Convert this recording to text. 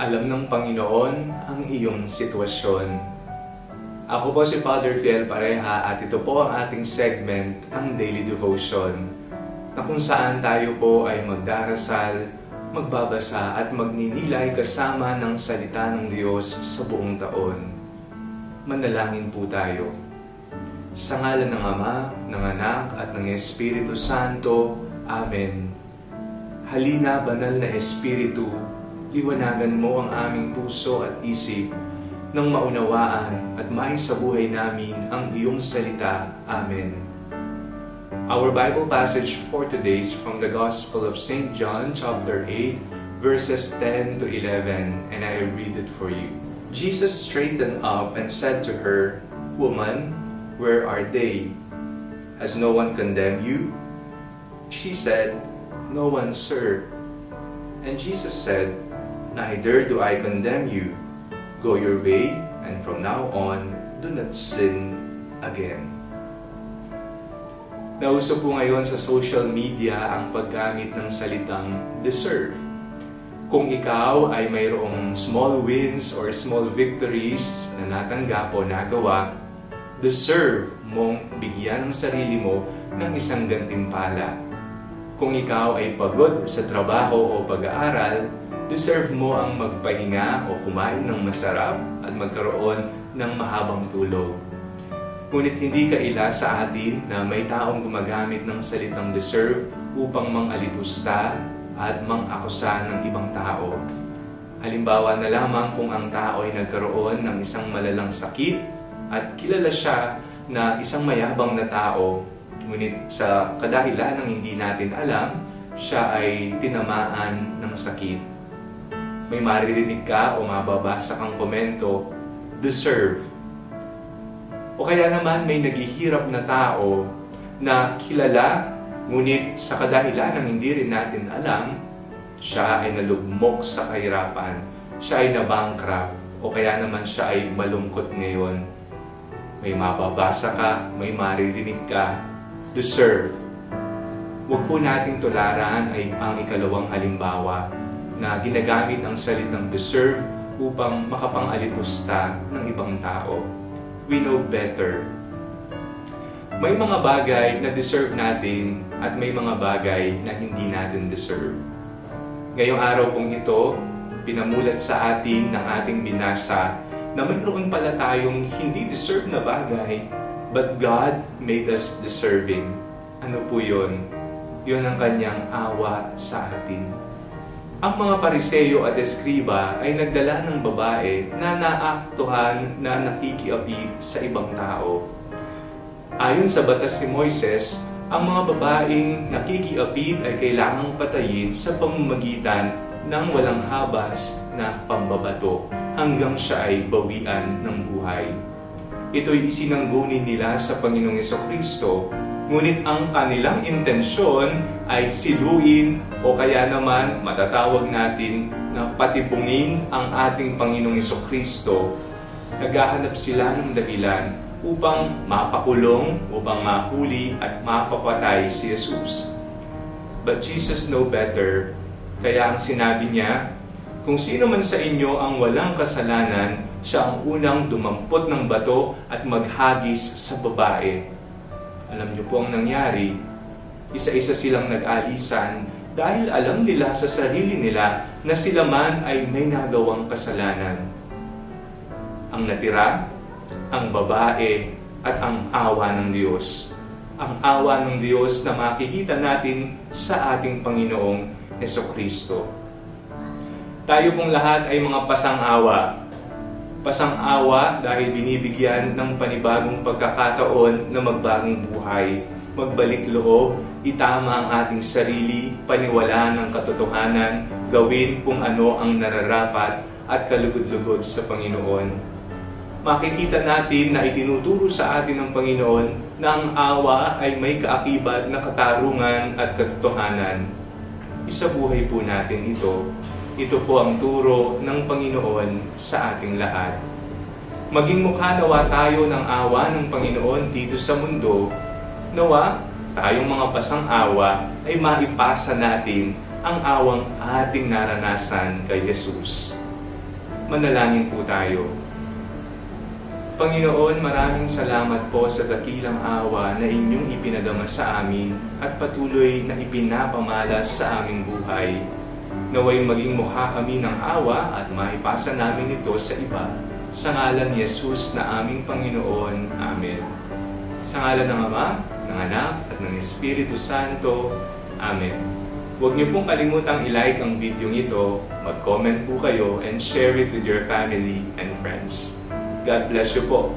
Alam ng Panginoon ang iyong sitwasyon. Ako po si Father Fiel Pareha at ito po ang ating segment, ang Daily Devotion, na kung saan tayo po ay magdarasal, magbabasa at magninilay kasama ng salita ng Diyos sa buong taon. Manalangin po tayo. Sa ngalan ng Ama, ng Anak at ng Espiritu Santo. Amen. Halina, banal na Espiritu, liwanagan mo ang aming puso at isip nang maunawaan at may sa buhay namin ang iyong salita. Amen. Our Bible passage for today is from the Gospel of St. John chapter 8 verses 10 to 11 and I read it for you. Jesus straightened up and said to her, Woman, where are they? Has no one condemned you? She said, No one, sir. And Jesus said, Neither do I condemn you. Go your way, and from now on, do not sin again. Nauso po ngayon sa social media ang paggamit ng salitang deserve. Kung ikaw ay mayroong small wins or small victories na natanggap o nagawa, deserve mong bigyan ng sarili mo ng isang gantimpala. Kung ikaw ay pagod sa trabaho o pag-aaral, deserve mo ang magpahinga o kumain ng masarap at magkaroon ng mahabang tulog. Ngunit hindi kaila sa atin na may taong gumagamit ng salitang deserve upang mang-alipusta at mang-akusa ng ibang tao. Halimbawa na lamang kung ang tao ay nagkaroon ng isang malalang sakit at kilala siya na isang mayabang na tao, ngunit sa kadahilan ng hindi natin alam, siya ay tinamaan ng sakit may maririnig ka o mababasa kang komento, deserve. O kaya naman may naghihirap na tao na kilala, ngunit sa kadahilan ng hindi rin natin alam, siya ay nalugmok sa kahirapan, siya ay nabankrupt, o kaya naman siya ay malungkot ngayon. May mababasa ka, may maririnig ka, deserve. Huwag po nating tularan ay ang ikalawang halimbawa na ginagamit ang salitang deserve upang makapang-alipusta ng ibang tao. We know better. May mga bagay na deserve natin at may mga bagay na hindi natin deserve. Ngayong araw pong ito, pinamulat sa atin ng ating binasa na mayroon pala tayong hindi deserve na bagay, but God made us deserving. Ano po yun? Yun ang kanyang awa sa atin. Ang mga pariseyo at eskriba ay nagdala ng babae na naaktuhan na nakikiapid sa ibang tao. Ayon sa batas ni Moises, ang mga babaeng nakikiapid ay kailangang patayin sa pamamagitan ng walang habas na pambabato hanggang siya ay bawian ng buhay. Ito'y isinanggunin nila sa Panginoong Kristo Ngunit ang kanilang intensyon ay siluin o kaya naman matatawag natin na patibungin ang ating Panginoong Kristo. Naghahanap sila ng dahilan upang mapakulong, upang mahuli at mapapatay si Jesus. But Jesus know better, kaya ang sinabi niya, kung sino man sa inyo ang walang kasalanan, siya ang unang dumampot ng bato at maghagis sa babae alam niyo po ang nangyari, isa-isa silang nag-alisan dahil alam nila sa sarili nila na sila man ay may nagawang kasalanan. Ang natira, ang babae at ang awa ng Diyos. Ang awa ng Diyos na makikita natin sa ating Panginoong Heso Kristo. Tayo pong lahat ay mga pasang-awa pasang-awa dahil binibigyan ng panibagong pagkakataon na magbagong buhay, magbalik loob, itama ang ating sarili, paniwala ng katotohanan, gawin kung ano ang nararapat at kalugod-lugod sa Panginoon. Makikita natin na itinuturo sa atin ng Panginoon na ang awa ay may kaakibat na katarungan at katotohanan. Isa buhay po natin ito ito po ang turo ng Panginoon sa ating lahat. Maging mukha nawa tayo ng awa ng Panginoon dito sa mundo, nawa tayong mga pasang awa ay maipasa natin ang awang ating naranasan kay Jesus. Manalangin po tayo. Panginoon, maraming salamat po sa dakilang awa na inyong ipinadama sa amin at patuloy na ipinapamalas sa aming buhay. Naway maging mukha kami ng awa at maipasa namin ito sa iba. Sa ngalan ni Jesus na aming Panginoon. Amen. Sa ngalan ng Ama, ng Anak, at ng Espiritu Santo. Amen. Huwag niyo pong kalimutang i-like ang video ito, mag-comment po kayo, and share it with your family and friends. God bless you po.